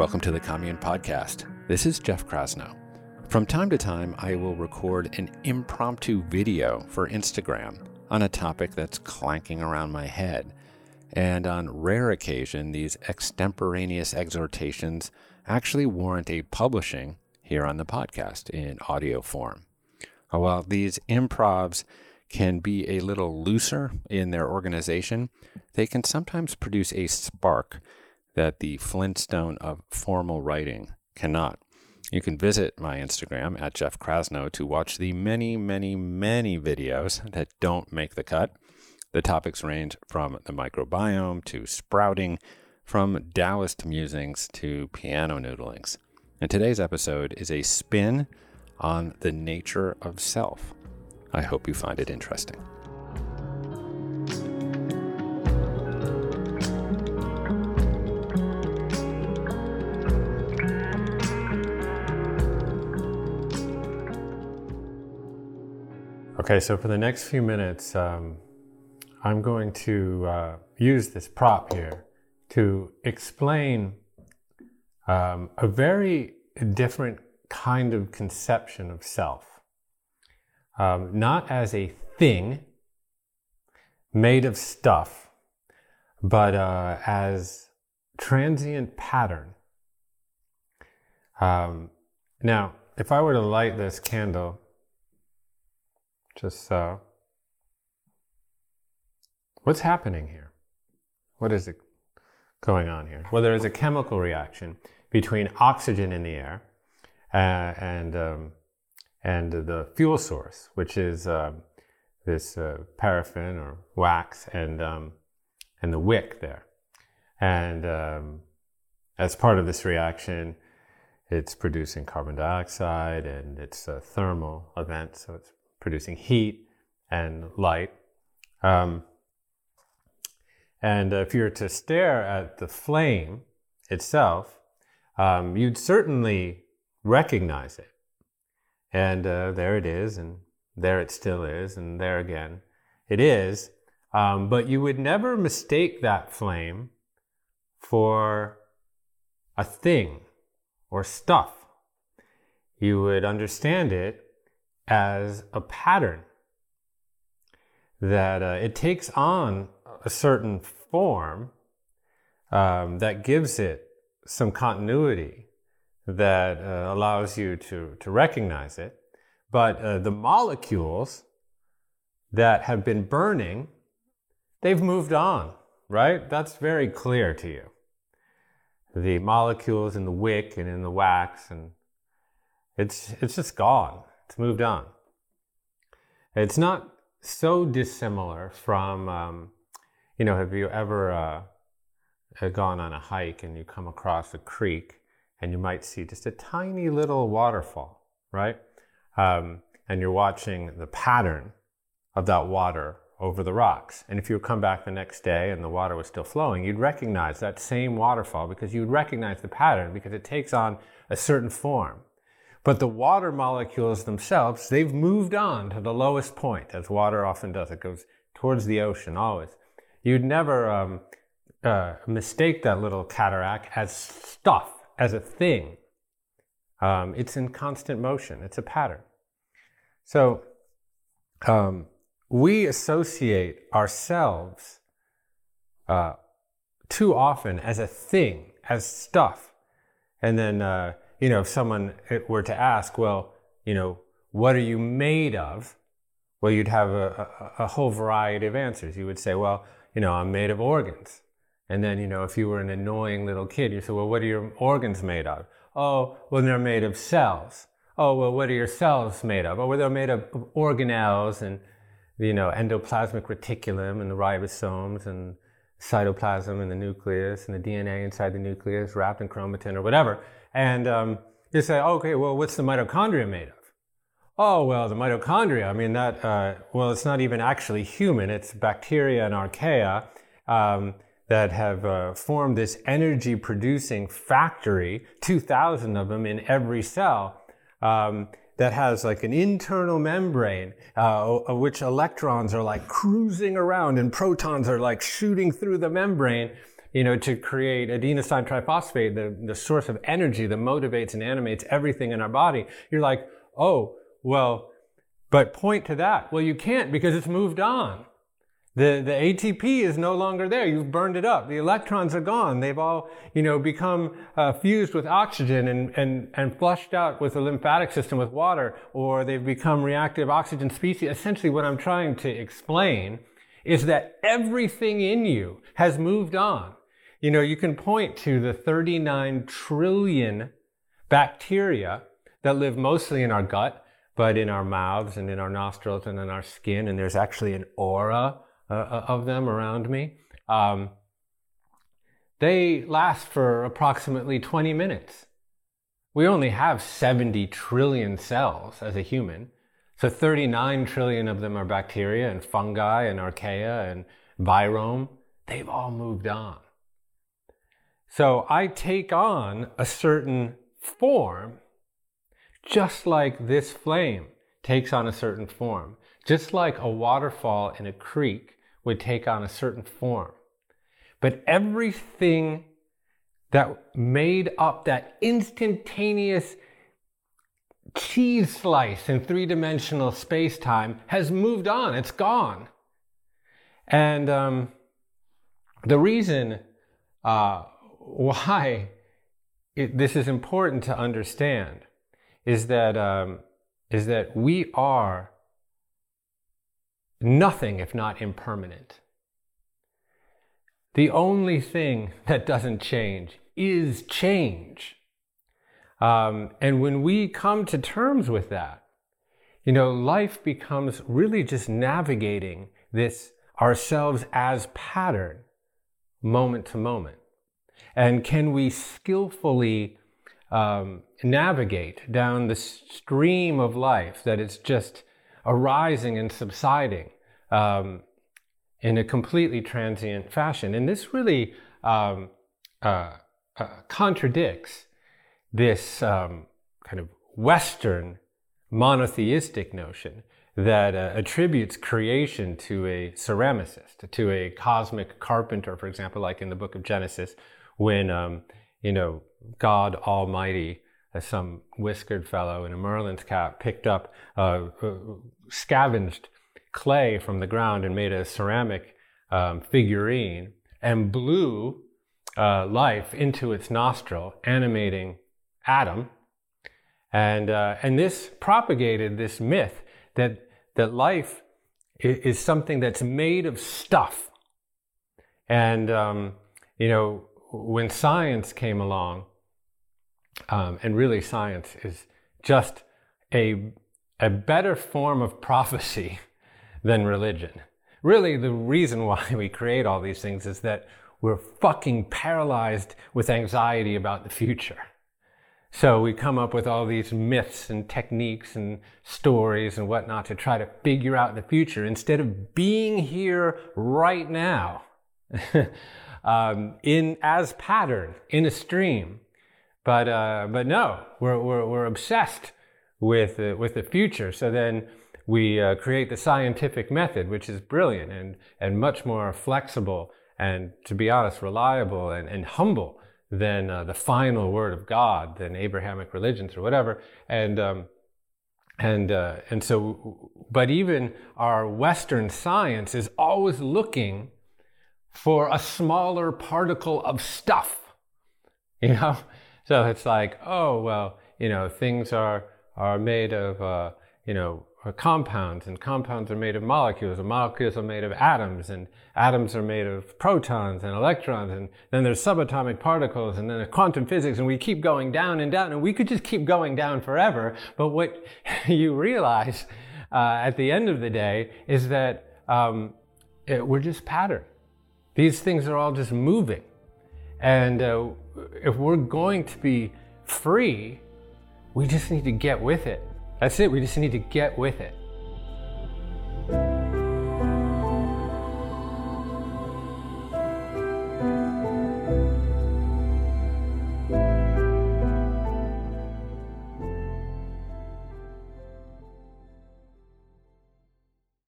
Welcome to the Commune Podcast. This is Jeff Krasno. From time to time, I will record an impromptu video for Instagram on a topic that's clanking around my head. And on rare occasion, these extemporaneous exhortations actually warrant a publishing here on the podcast in audio form. While these improvs can be a little looser in their organization, they can sometimes produce a spark that the Flintstone of formal writing cannot. You can visit my Instagram at Jeff Krasno to watch the many, many, many videos that don't make the cut. The topics range from the microbiome to sprouting, from Taoist musings to piano noodlings. And today's episode is a spin on the nature of self. I hope you find it interesting. Okay, so for the next few minutes, um, I'm going to uh, use this prop here to explain um, a very different kind of conception of self. Um, not as a thing made of stuff, but uh, as transient pattern. Um, now, if I were to light this candle, just so. What's happening here? What is it going on here? Well, there is a chemical reaction between oxygen in the air uh, and um, and the fuel source, which is uh, this uh, paraffin or wax and um, and the wick there. And um, as part of this reaction, it's producing carbon dioxide and it's a thermal event, so it's producing heat and light. Um, and if you were to stare at the flame itself, um, you'd certainly recognize it. And uh, there it is, and there it still is, and there again it is. Um, but you would never mistake that flame for a thing or stuff. You would understand it as a pattern that uh, it takes on a certain form um, that gives it some continuity that uh, allows you to, to recognize it. But uh, the molecules that have been burning, they've moved on, right? That's very clear to you. The molecules in the wick and in the wax, and it's, it's just gone. It's moved on. It's not so dissimilar from, um, you know, have you ever uh, gone on a hike and you come across a creek and you might see just a tiny little waterfall, right? Um, and you're watching the pattern of that water over the rocks. And if you would come back the next day and the water was still flowing, you'd recognize that same waterfall because you'd recognize the pattern because it takes on a certain form. But the water molecules themselves, they've moved on to the lowest point, as water often does. It goes towards the ocean always. You'd never um, uh, mistake that little cataract as stuff, as a thing. Um, it's in constant motion, it's a pattern. So um, we associate ourselves uh, too often as a thing, as stuff. And then uh, you know, if someone eh, were to ask, well, you know, what are you made of? Well, you'd have a, a, a, whole variety of answers. You would say, well, you know, I'm made of organs. And then, you know, if you were an annoying little kid, you'd say, well, what are your organs made of? Oh, well, they're made of cells. Oh, well, what are your cells made of? Oh, well, they're made of organelles and, you know, endoplasmic reticulum and the ribosomes and cytoplasm and the nucleus and the DNA inside the nucleus wrapped in chromatin or whatever. And um, you say, okay, well, what's the mitochondria made of? Oh, well, the mitochondria, I mean, that, uh, well, it's not even actually human, it's bacteria and archaea um, that have uh, formed this energy producing factory, 2,000 of them in every cell. Um, that has like an internal membrane uh, of which electrons are like cruising around and protons are like shooting through the membrane you know, to create adenosine triphosphate, the, the source of energy that motivates and animates everything in our body. You're like, oh, well, but point to that. Well, you can't because it's moved on. The, the ATP is no longer there. You've burned it up. The electrons are gone. They've all, you know, become uh, fused with oxygen and, and, and flushed out with the lymphatic system with water, or they've become reactive oxygen species. Essentially, what I'm trying to explain is that everything in you has moved on. You know, you can point to the 39 trillion bacteria that live mostly in our gut, but in our mouths and in our nostrils and in our skin, and there's actually an aura uh, uh, of them around me. Um, they last for approximately 20 minutes. We only have 70 trillion cells as a human. So 39 trillion of them are bacteria and fungi and archaea and virome. They've all moved on. So I take on a certain form, just like this flame takes on a certain form. Just like a waterfall in a creek would take on a certain form. But everything that made up that instantaneous cheese slice in three dimensional space time has moved on, it's gone. And um, the reason uh, why it, this is important to understand is that, um, is that we are nothing if not impermanent. The only thing that doesn't change is change. Um, and when we come to terms with that, you know, life becomes really just navigating this ourselves as pattern moment to moment. And can we skillfully um, navigate down the stream of life that it's just arising and subsiding um, in a completely transient fashion. And this really um, uh, uh, contradicts this um, kind of Western monotheistic notion that uh, attributes creation to a ceramicist, to a cosmic carpenter, for example, like in the book of Genesis, when, um, you know, God Almighty as some whiskered fellow in a Merlin's cap picked up, uh, uh, scavenged clay from the ground and made a ceramic um, figurine and blew uh, life into its nostril, animating Adam. And, uh, and this propagated this myth that, that life is, something that's made of stuff. And, um, you know, when science came along, um, and really, science is just a, a better form of prophecy than religion. Really, the reason why we create all these things is that we're fucking paralyzed with anxiety about the future. So we come up with all these myths and techniques and stories and whatnot to try to figure out the future instead of being here right now um, in as pattern in a stream but, uh, but no, we're, we're, we're obsessed with, uh, with the future. So then we uh, create the scientific method, which is brilliant and, and much more flexible and, to be honest, reliable and, and humble than uh, the final word of God, than Abrahamic religions or whatever. And, um, and, uh, and so, but even our Western science is always looking for a smaller particle of stuff, you know? So it's like, oh, well, you know, things are, are made of, uh, you know, compounds, and compounds are made of molecules, and molecules are made of atoms, and atoms are made of protons and electrons, and then there's subatomic particles, and then there's quantum physics, and we keep going down and down, and we could just keep going down forever. But what you realize uh, at the end of the day is that um, it, we're just pattern. These things are all just moving. And uh, if we're going to be free, we just need to get with it. That's it. We just need to get with it.